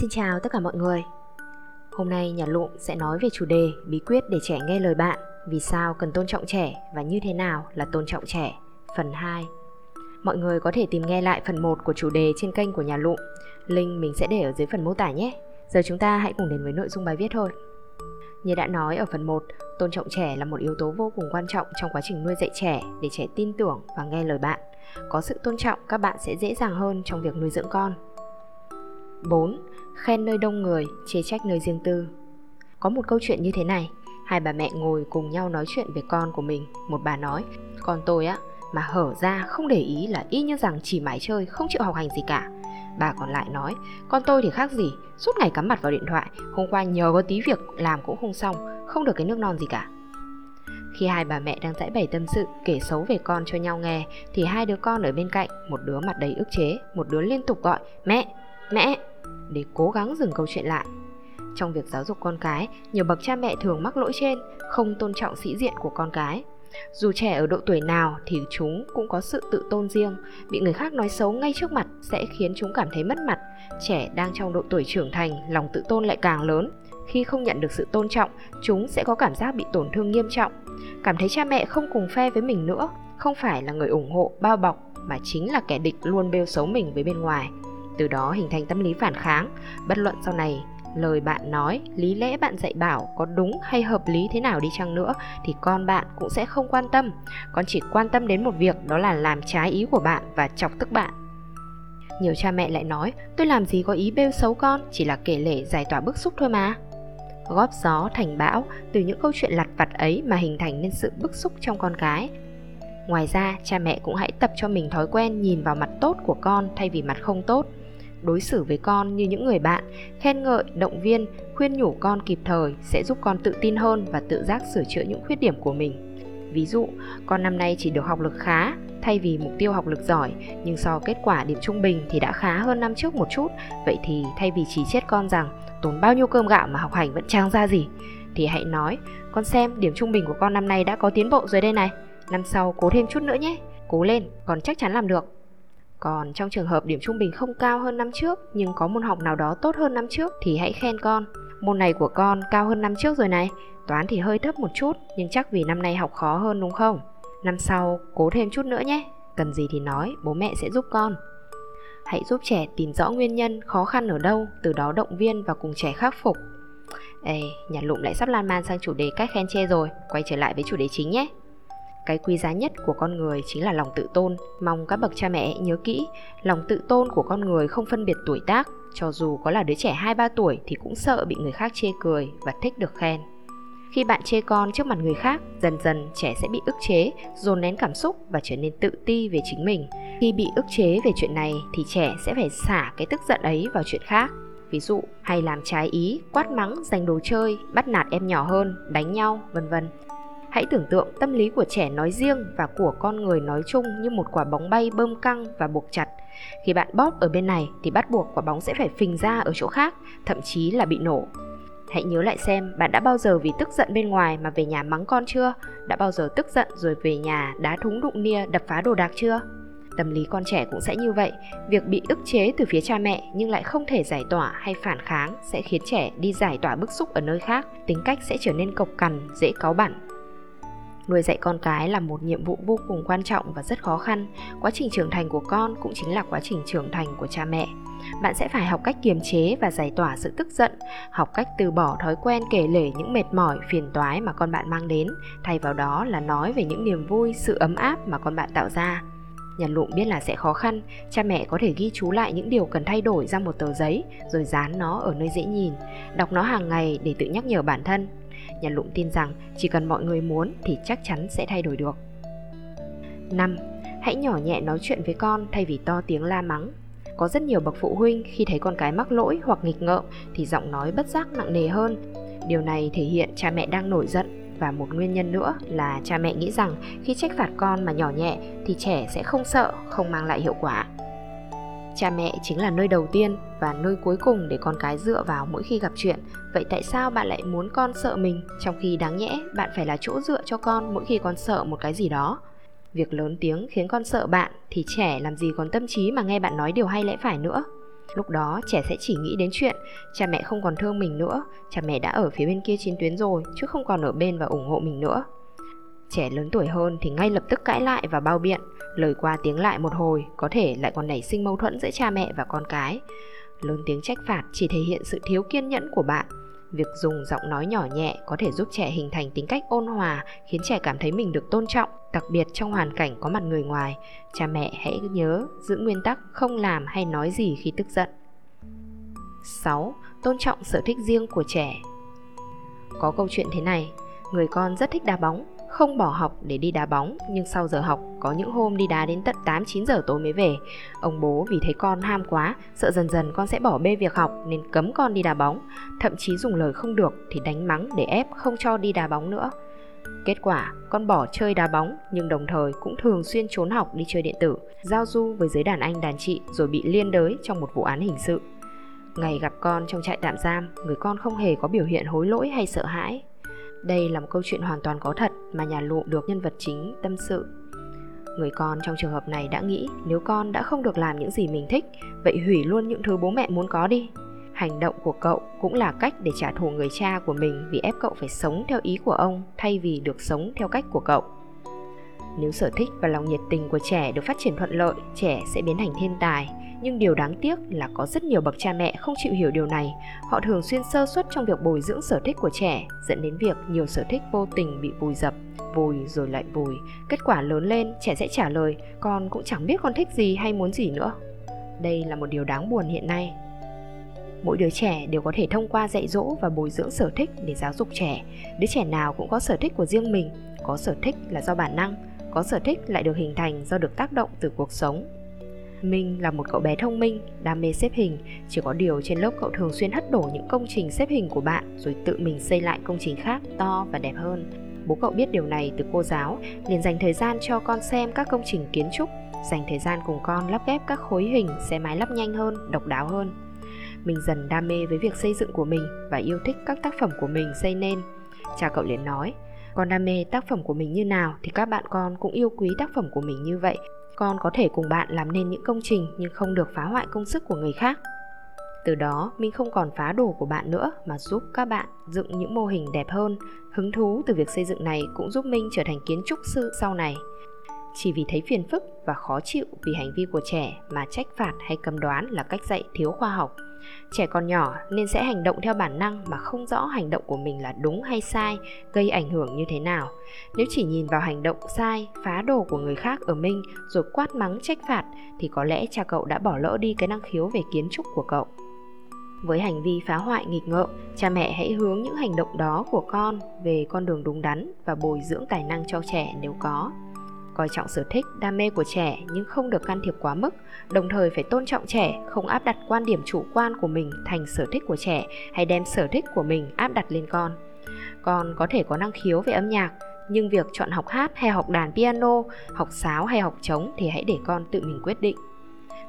Xin chào tất cả mọi người. Hôm nay nhà lụm sẽ nói về chủ đề bí quyết để trẻ nghe lời bạn, vì sao cần tôn trọng trẻ và như thế nào là tôn trọng trẻ, phần 2. Mọi người có thể tìm nghe lại phần 1 của chủ đề trên kênh của nhà lụm. Link mình sẽ để ở dưới phần mô tả nhé. Giờ chúng ta hãy cùng đến với nội dung bài viết thôi. Như đã nói ở phần 1, tôn trọng trẻ là một yếu tố vô cùng quan trọng trong quá trình nuôi dạy trẻ để trẻ tin tưởng và nghe lời bạn. Có sự tôn trọng, các bạn sẽ dễ dàng hơn trong việc nuôi dưỡng con. 4. Khen nơi đông người, chê trách nơi riêng tư. Có một câu chuyện như thế này, hai bà mẹ ngồi cùng nhau nói chuyện về con của mình. Một bà nói, con tôi á, mà hở ra không để ý là y như rằng chỉ mãi chơi, không chịu học hành gì cả. Bà còn lại nói, con tôi thì khác gì, suốt ngày cắm mặt vào điện thoại, hôm qua nhờ có tí việc làm cũng không xong, không được cái nước non gì cả. Khi hai bà mẹ đang giải bày tâm sự, kể xấu về con cho nhau nghe, thì hai đứa con ở bên cạnh, một đứa mặt đầy ức chế, một đứa liên tục gọi, mẹ, mẹ, để cố gắng dừng câu chuyện lại. Trong việc giáo dục con cái, nhiều bậc cha mẹ thường mắc lỗi trên, không tôn trọng sĩ diện của con cái. Dù trẻ ở độ tuổi nào thì chúng cũng có sự tự tôn riêng, bị người khác nói xấu ngay trước mặt sẽ khiến chúng cảm thấy mất mặt. Trẻ đang trong độ tuổi trưởng thành, lòng tự tôn lại càng lớn. Khi không nhận được sự tôn trọng, chúng sẽ có cảm giác bị tổn thương nghiêm trọng, cảm thấy cha mẹ không cùng phe với mình nữa, không phải là người ủng hộ, bao bọc mà chính là kẻ địch luôn bêu xấu mình với bên ngoài từ đó hình thành tâm lý phản kháng. Bất luận sau này lời bạn nói, lý lẽ bạn dạy bảo có đúng hay hợp lý thế nào đi chăng nữa thì con bạn cũng sẽ không quan tâm. Con chỉ quan tâm đến một việc, đó là làm trái ý của bạn và chọc tức bạn. Nhiều cha mẹ lại nói, tôi làm gì có ý bêu xấu con, chỉ là kể lể, giải tỏa bức xúc thôi mà. Góp gió, thành bão, từ những câu chuyện lặt vặt ấy mà hình thành nên sự bức xúc trong con cái. Ngoài ra, cha mẹ cũng hãy tập cho mình thói quen nhìn vào mặt tốt của con thay vì mặt không tốt đối xử với con như những người bạn, khen ngợi, động viên, khuyên nhủ con kịp thời sẽ giúp con tự tin hơn và tự giác sửa chữa những khuyết điểm của mình. Ví dụ, con năm nay chỉ được học lực khá thay vì mục tiêu học lực giỏi, nhưng so kết quả điểm trung bình thì đã khá hơn năm trước một chút. Vậy thì thay vì chỉ chết con rằng tốn bao nhiêu cơm gạo mà học hành vẫn chẳng ra gì, thì hãy nói, con xem điểm trung bình của con năm nay đã có tiến bộ rồi đây này, năm sau cố thêm chút nữa nhé, cố lên, con chắc chắn làm được. Còn trong trường hợp điểm trung bình không cao hơn năm trước nhưng có môn học nào đó tốt hơn năm trước thì hãy khen con. Môn này của con cao hơn năm trước rồi này, toán thì hơi thấp một chút nhưng chắc vì năm nay học khó hơn đúng không? Năm sau cố thêm chút nữa nhé, cần gì thì nói, bố mẹ sẽ giúp con. Hãy giúp trẻ tìm rõ nguyên nhân khó khăn ở đâu, từ đó động viên và cùng trẻ khắc phục. Ê, nhà lụm lại sắp lan man sang chủ đề cách khen chê rồi, quay trở lại với chủ đề chính nhé. Cái quý giá nhất của con người chính là lòng tự tôn. Mong các bậc cha mẹ nhớ kỹ, lòng tự tôn của con người không phân biệt tuổi tác, cho dù có là đứa trẻ 2-3 tuổi thì cũng sợ bị người khác chê cười và thích được khen. Khi bạn chê con trước mặt người khác, dần dần trẻ sẽ bị ức chế, dồn nén cảm xúc và trở nên tự ti về chính mình. Khi bị ức chế về chuyện này thì trẻ sẽ phải xả cái tức giận ấy vào chuyện khác. Ví dụ, hay làm trái ý, quát mắng, giành đồ chơi, bắt nạt em nhỏ hơn, đánh nhau, vân vân. Hãy tưởng tượng tâm lý của trẻ nói riêng và của con người nói chung như một quả bóng bay bơm căng và buộc chặt. Khi bạn bóp ở bên này thì bắt buộc quả bóng sẽ phải phình ra ở chỗ khác, thậm chí là bị nổ. Hãy nhớ lại xem bạn đã bao giờ vì tức giận bên ngoài mà về nhà mắng con chưa? Đã bao giờ tức giận rồi về nhà đá thúng đụng nia đập phá đồ đạc chưa? Tâm lý con trẻ cũng sẽ như vậy, việc bị ức chế từ phía cha mẹ nhưng lại không thể giải tỏa hay phản kháng sẽ khiến trẻ đi giải tỏa bức xúc ở nơi khác, tính cách sẽ trở nên cộc cằn, dễ cáu bẳn nuôi dạy con cái là một nhiệm vụ vô cùng quan trọng và rất khó khăn. Quá trình trưởng thành của con cũng chính là quá trình trưởng thành của cha mẹ. Bạn sẽ phải học cách kiềm chế và giải tỏa sự tức giận học cách từ bỏ thói quen kể lể những mệt mỏi phiền toái mà con bạn mang đến thay vào đó là nói về những niềm vui sự ấm áp mà con bạn tạo ra. Nhàn lụm biết là sẽ khó khăn, cha mẹ có thể ghi chú lại những điều cần thay đổi ra một tờ giấy rồi dán nó ở nơi dễ nhìn, đọc nó hàng ngày để tự nhắc nhở bản thân nhà lụm tin rằng chỉ cần mọi người muốn thì chắc chắn sẽ thay đổi được. 5. Hãy nhỏ nhẹ nói chuyện với con thay vì to tiếng la mắng. Có rất nhiều bậc phụ huynh khi thấy con cái mắc lỗi hoặc nghịch ngợm thì giọng nói bất giác nặng nề hơn. Điều này thể hiện cha mẹ đang nổi giận và một nguyên nhân nữa là cha mẹ nghĩ rằng khi trách phạt con mà nhỏ nhẹ thì trẻ sẽ không sợ, không mang lại hiệu quả. Cha mẹ chính là nơi đầu tiên và nơi cuối cùng để con cái dựa vào mỗi khi gặp chuyện. Vậy tại sao bạn lại muốn con sợ mình trong khi đáng nhẽ bạn phải là chỗ dựa cho con mỗi khi con sợ một cái gì đó? Việc lớn tiếng khiến con sợ bạn thì trẻ làm gì còn tâm trí mà nghe bạn nói điều hay lẽ phải nữa. Lúc đó trẻ sẽ chỉ nghĩ đến chuyện cha mẹ không còn thương mình nữa, cha mẹ đã ở phía bên kia chiến tuyến rồi chứ không còn ở bên và ủng hộ mình nữa. Trẻ lớn tuổi hơn thì ngay lập tức cãi lại và bao biện, lời qua tiếng lại một hồi có thể lại còn nảy sinh mâu thuẫn giữa cha mẹ và con cái. Lớn tiếng trách phạt chỉ thể hiện sự thiếu kiên nhẫn của bạn. Việc dùng giọng nói nhỏ nhẹ có thể giúp trẻ hình thành tính cách ôn hòa, khiến trẻ cảm thấy mình được tôn trọng, đặc biệt trong hoàn cảnh có mặt người ngoài. Cha mẹ hãy nhớ giữ nguyên tắc không làm hay nói gì khi tức giận. 6. Tôn trọng sở thích riêng của trẻ. Có câu chuyện thế này, người con rất thích đá bóng, không bỏ học để đi đá bóng nhưng sau giờ học có những hôm đi đá đến tận 8-9 giờ tối mới về. Ông bố vì thấy con ham quá, sợ dần dần con sẽ bỏ bê việc học nên cấm con đi đá bóng, thậm chí dùng lời không được thì đánh mắng để ép không cho đi đá bóng nữa. Kết quả, con bỏ chơi đá bóng nhưng đồng thời cũng thường xuyên trốn học đi chơi điện tử, giao du với giới đàn anh đàn chị rồi bị liên đới trong một vụ án hình sự. Ngày gặp con trong trại tạm giam, người con không hề có biểu hiện hối lỗi hay sợ hãi, đây là một câu chuyện hoàn toàn có thật mà nhà lụ được nhân vật chính tâm sự. Người con trong trường hợp này đã nghĩ nếu con đã không được làm những gì mình thích, vậy hủy luôn những thứ bố mẹ muốn có đi. Hành động của cậu cũng là cách để trả thù người cha của mình vì ép cậu phải sống theo ý của ông thay vì được sống theo cách của cậu. Nếu sở thích và lòng nhiệt tình của trẻ được phát triển thuận lợi, trẻ sẽ biến thành thiên tài, nhưng điều đáng tiếc là có rất nhiều bậc cha mẹ không chịu hiểu điều này. Họ thường xuyên sơ suất trong việc bồi dưỡng sở thích của trẻ, dẫn đến việc nhiều sở thích vô tình bị vùi dập, vùi rồi lại vùi. Kết quả lớn lên, trẻ sẽ trả lời, con cũng chẳng biết con thích gì hay muốn gì nữa. Đây là một điều đáng buồn hiện nay. Mỗi đứa trẻ đều có thể thông qua dạy dỗ và bồi dưỡng sở thích để giáo dục trẻ. Đứa trẻ nào cũng có sở thích của riêng mình, có sở thích là do bản năng, có sở thích lại được hình thành do được tác động từ cuộc sống Minh là một cậu bé thông minh, đam mê xếp hình, chỉ có điều trên lớp cậu thường xuyên hất đổ những công trình xếp hình của bạn rồi tự mình xây lại công trình khác to và đẹp hơn. Bố cậu biết điều này từ cô giáo, liền dành thời gian cho con xem các công trình kiến trúc, dành thời gian cùng con lắp ghép các khối hình, xe máy lắp nhanh hơn, độc đáo hơn. Mình dần đam mê với việc xây dựng của mình và yêu thích các tác phẩm của mình xây nên. Cha cậu liền nói, con đam mê tác phẩm của mình như nào thì các bạn con cũng yêu quý tác phẩm của mình như vậy. Con có thể cùng bạn làm nên những công trình nhưng không được phá hoại công sức của người khác. Từ đó, mình không còn phá đồ của bạn nữa mà giúp các bạn dựng những mô hình đẹp hơn. Hứng thú từ việc xây dựng này cũng giúp minh trở thành kiến trúc sư sau này chỉ vì thấy phiền phức và khó chịu vì hành vi của trẻ mà trách phạt hay cầm đoán là cách dạy thiếu khoa học. Trẻ còn nhỏ nên sẽ hành động theo bản năng mà không rõ hành động của mình là đúng hay sai, gây ảnh hưởng như thế nào. Nếu chỉ nhìn vào hành động sai, phá đồ của người khác ở minh rồi quát mắng trách phạt thì có lẽ cha cậu đã bỏ lỡ đi cái năng khiếu về kiến trúc của cậu. Với hành vi phá hoại nghịch ngợm, cha mẹ hãy hướng những hành động đó của con về con đường đúng đắn và bồi dưỡng tài năng cho trẻ nếu có coi trọng sở thích, đam mê của trẻ nhưng không được can thiệp quá mức, đồng thời phải tôn trọng trẻ, không áp đặt quan điểm chủ quan của mình thành sở thích của trẻ hay đem sở thích của mình áp đặt lên con. Con có thể có năng khiếu về âm nhạc, nhưng việc chọn học hát hay học đàn piano, học sáo hay học trống thì hãy để con tự mình quyết định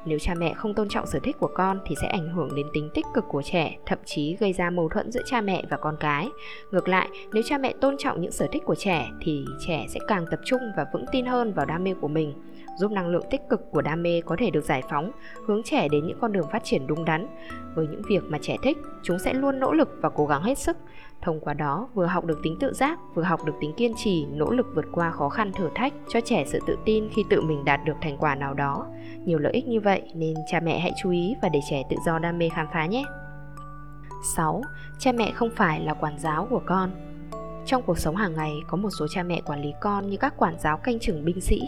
nếu cha mẹ không tôn trọng sở thích của con thì sẽ ảnh hưởng đến tính tích cực của trẻ, thậm chí gây ra mâu thuẫn giữa cha mẹ và con cái. Ngược lại, nếu cha mẹ tôn trọng những sở thích của trẻ thì trẻ sẽ càng tập trung và vững tin hơn vào đam mê của mình giúp năng lượng tích cực của đam mê có thể được giải phóng, hướng trẻ đến những con đường phát triển đúng đắn. Với những việc mà trẻ thích, chúng sẽ luôn nỗ lực và cố gắng hết sức. Thông qua đó, vừa học được tính tự giác, vừa học được tính kiên trì, nỗ lực vượt qua khó khăn thử thách, cho trẻ sự tự tin khi tự mình đạt được thành quả nào đó. Nhiều lợi ích như vậy nên cha mẹ hãy chú ý và để trẻ tự do đam mê khám phá nhé. 6. Cha mẹ không phải là quản giáo của con. Trong cuộc sống hàng ngày có một số cha mẹ quản lý con như các quản giáo canh chừng binh sĩ.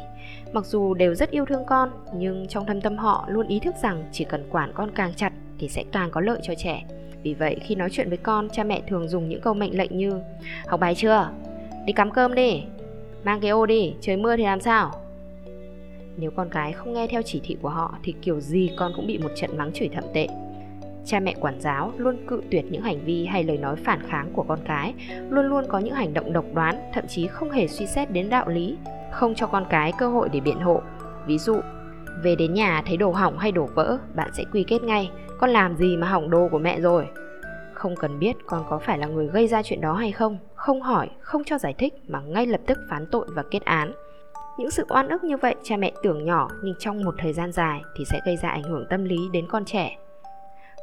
Mặc dù đều rất yêu thương con, nhưng trong thâm tâm họ luôn ý thức rằng chỉ cần quản con càng chặt thì sẽ càng có lợi cho trẻ. Vì vậy khi nói chuyện với con, cha mẹ thường dùng những câu mệnh lệnh như Học bài chưa? Đi cắm cơm đi Mang cái ô đi, trời mưa thì làm sao? Nếu con cái không nghe theo chỉ thị của họ thì kiểu gì con cũng bị một trận mắng chửi thậm tệ cha mẹ quản giáo luôn cự tuyệt những hành vi hay lời nói phản kháng của con cái, luôn luôn có những hành động độc đoán, thậm chí không hề suy xét đến đạo lý, không cho con cái cơ hội để biện hộ. Ví dụ, về đến nhà thấy đồ hỏng hay đổ vỡ, bạn sẽ quy kết ngay, con làm gì mà hỏng đồ của mẹ rồi? Không cần biết con có phải là người gây ra chuyện đó hay không không hỏi, không cho giải thích mà ngay lập tức phán tội và kết án. Những sự oan ức như vậy, cha mẹ tưởng nhỏ nhưng trong một thời gian dài thì sẽ gây ra ảnh hưởng tâm lý đến con trẻ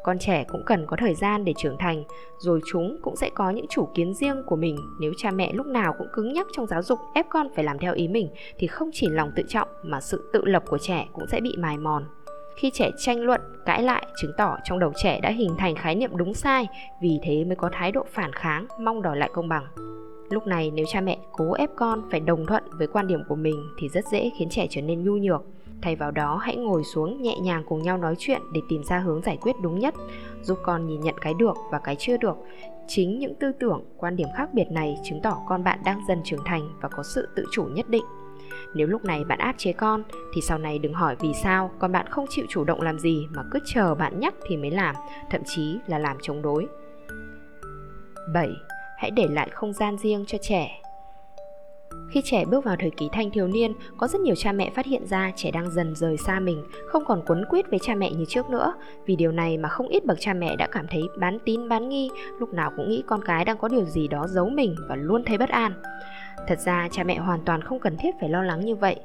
con trẻ cũng cần có thời gian để trưởng thành, rồi chúng cũng sẽ có những chủ kiến riêng của mình. Nếu cha mẹ lúc nào cũng cứng nhắc trong giáo dục, ép con phải làm theo ý mình, thì không chỉ lòng tự trọng mà sự tự lập của trẻ cũng sẽ bị mài mòn. Khi trẻ tranh luận, cãi lại, chứng tỏ trong đầu trẻ đã hình thành khái niệm đúng sai, vì thế mới có thái độ phản kháng, mong đòi lại công bằng. Lúc này, nếu cha mẹ cố ép con phải đồng thuận với quan điểm của mình, thì rất dễ khiến trẻ trở nên nhu nhược thay vào đó hãy ngồi xuống nhẹ nhàng cùng nhau nói chuyện để tìm ra hướng giải quyết đúng nhất giúp con nhìn nhận cái được và cái chưa được chính những tư tưởng quan điểm khác biệt này chứng tỏ con bạn đang dần trưởng thành và có sự tự chủ nhất định nếu lúc này bạn áp chế con thì sau này đừng hỏi vì sao con bạn không chịu chủ động làm gì mà cứ chờ bạn nhắc thì mới làm, thậm chí là làm chống đối. 7. Hãy để lại không gian riêng cho trẻ. Khi trẻ bước vào thời kỳ thanh thiếu niên, có rất nhiều cha mẹ phát hiện ra trẻ đang dần rời xa mình, không còn quấn quýt với cha mẹ như trước nữa. Vì điều này mà không ít bậc cha mẹ đã cảm thấy bán tín bán nghi, lúc nào cũng nghĩ con cái đang có điều gì đó giấu mình và luôn thấy bất an. Thật ra cha mẹ hoàn toàn không cần thiết phải lo lắng như vậy.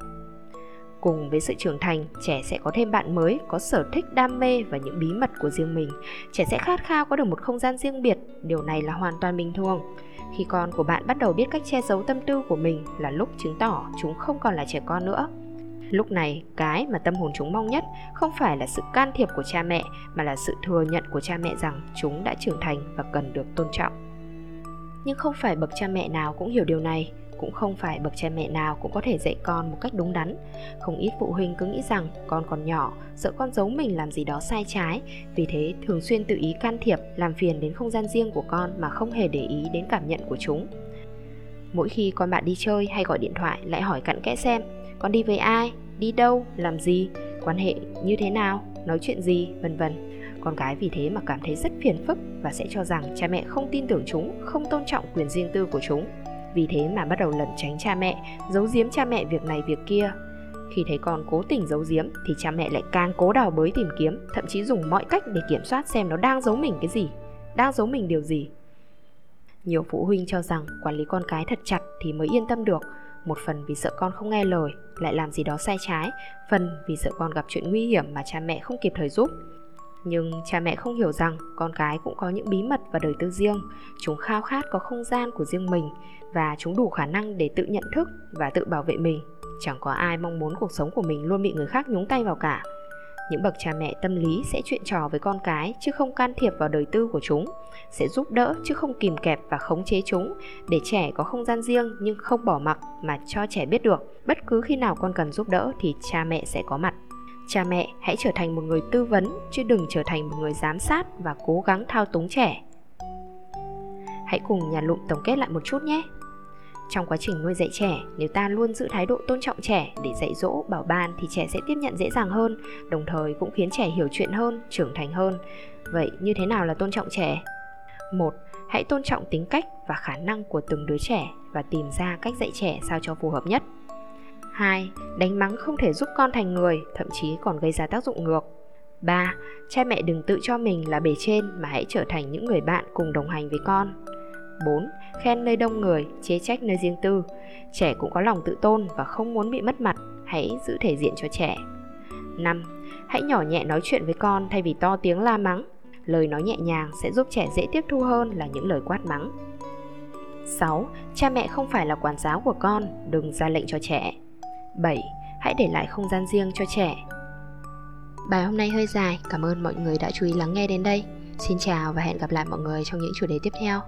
Cùng với sự trưởng thành, trẻ sẽ có thêm bạn mới, có sở thích, đam mê và những bí mật của riêng mình. Trẻ sẽ khát khao có được một không gian riêng biệt, điều này là hoàn toàn bình thường. Khi con của bạn bắt đầu biết cách che giấu tâm tư của mình là lúc chứng tỏ chúng không còn là trẻ con nữa. Lúc này, cái mà tâm hồn chúng mong nhất không phải là sự can thiệp của cha mẹ mà là sự thừa nhận của cha mẹ rằng chúng đã trưởng thành và cần được tôn trọng. Nhưng không phải bậc cha mẹ nào cũng hiểu điều này cũng không phải bậc cha mẹ nào cũng có thể dạy con một cách đúng đắn. Không ít phụ huynh cứ nghĩ rằng con còn nhỏ, sợ con giấu mình làm gì đó sai trái. Vì thế, thường xuyên tự ý can thiệp, làm phiền đến không gian riêng của con mà không hề để ý đến cảm nhận của chúng. Mỗi khi con bạn đi chơi hay gọi điện thoại lại hỏi cặn kẽ xem, con đi với ai? Đi đâu? Làm gì? Quan hệ như thế nào? Nói chuyện gì? vân vân. Con cái vì thế mà cảm thấy rất phiền phức và sẽ cho rằng cha mẹ không tin tưởng chúng, không tôn trọng quyền riêng tư của chúng vì thế mà bắt đầu lẩn tránh cha mẹ, giấu giếm cha mẹ việc này việc kia. Khi thấy con cố tình giấu giếm, thì cha mẹ lại càng cố đào bới tìm kiếm, thậm chí dùng mọi cách để kiểm soát xem nó đang giấu mình cái gì, đang giấu mình điều gì. Nhiều phụ huynh cho rằng quản lý con cái thật chặt thì mới yên tâm được. Một phần vì sợ con không nghe lời, lại làm gì đó sai trái. Phần vì sợ con gặp chuyện nguy hiểm mà cha mẹ không kịp thời giúp nhưng cha mẹ không hiểu rằng con cái cũng có những bí mật và đời tư riêng. Chúng khao khát có không gian của riêng mình và chúng đủ khả năng để tự nhận thức và tự bảo vệ mình. Chẳng có ai mong muốn cuộc sống của mình luôn bị người khác nhúng tay vào cả. Những bậc cha mẹ tâm lý sẽ chuyện trò với con cái chứ không can thiệp vào đời tư của chúng, sẽ giúp đỡ chứ không kìm kẹp và khống chế chúng để trẻ có không gian riêng nhưng không bỏ mặc mà cho trẻ biết được. Bất cứ khi nào con cần giúp đỡ thì cha mẹ sẽ có mặt cha mẹ, hãy trở thành một người tư vấn, chứ đừng trở thành một người giám sát và cố gắng thao túng trẻ. Hãy cùng nhà lụm tổng kết lại một chút nhé. Trong quá trình nuôi dạy trẻ, nếu ta luôn giữ thái độ tôn trọng trẻ để dạy dỗ, bảo ban thì trẻ sẽ tiếp nhận dễ dàng hơn, đồng thời cũng khiến trẻ hiểu chuyện hơn, trưởng thành hơn. Vậy như thế nào là tôn trọng trẻ? Một, hãy tôn trọng tính cách và khả năng của từng đứa trẻ và tìm ra cách dạy trẻ sao cho phù hợp nhất. 2. Đánh mắng không thể giúp con thành người, thậm chí còn gây ra tác dụng ngược. 3. Cha mẹ đừng tự cho mình là bề trên mà hãy trở thành những người bạn cùng đồng hành với con. 4. Khen nơi đông người, chế trách nơi riêng tư. Trẻ cũng có lòng tự tôn và không muốn bị mất mặt, hãy giữ thể diện cho trẻ. 5. Hãy nhỏ nhẹ nói chuyện với con thay vì to tiếng la mắng. Lời nói nhẹ nhàng sẽ giúp trẻ dễ tiếp thu hơn là những lời quát mắng. 6. Cha mẹ không phải là quản giáo của con, đừng ra lệnh cho trẻ. 7. Hãy để lại không gian riêng cho trẻ. Bài hôm nay hơi dài, cảm ơn mọi người đã chú ý lắng nghe đến đây. Xin chào và hẹn gặp lại mọi người trong những chủ đề tiếp theo.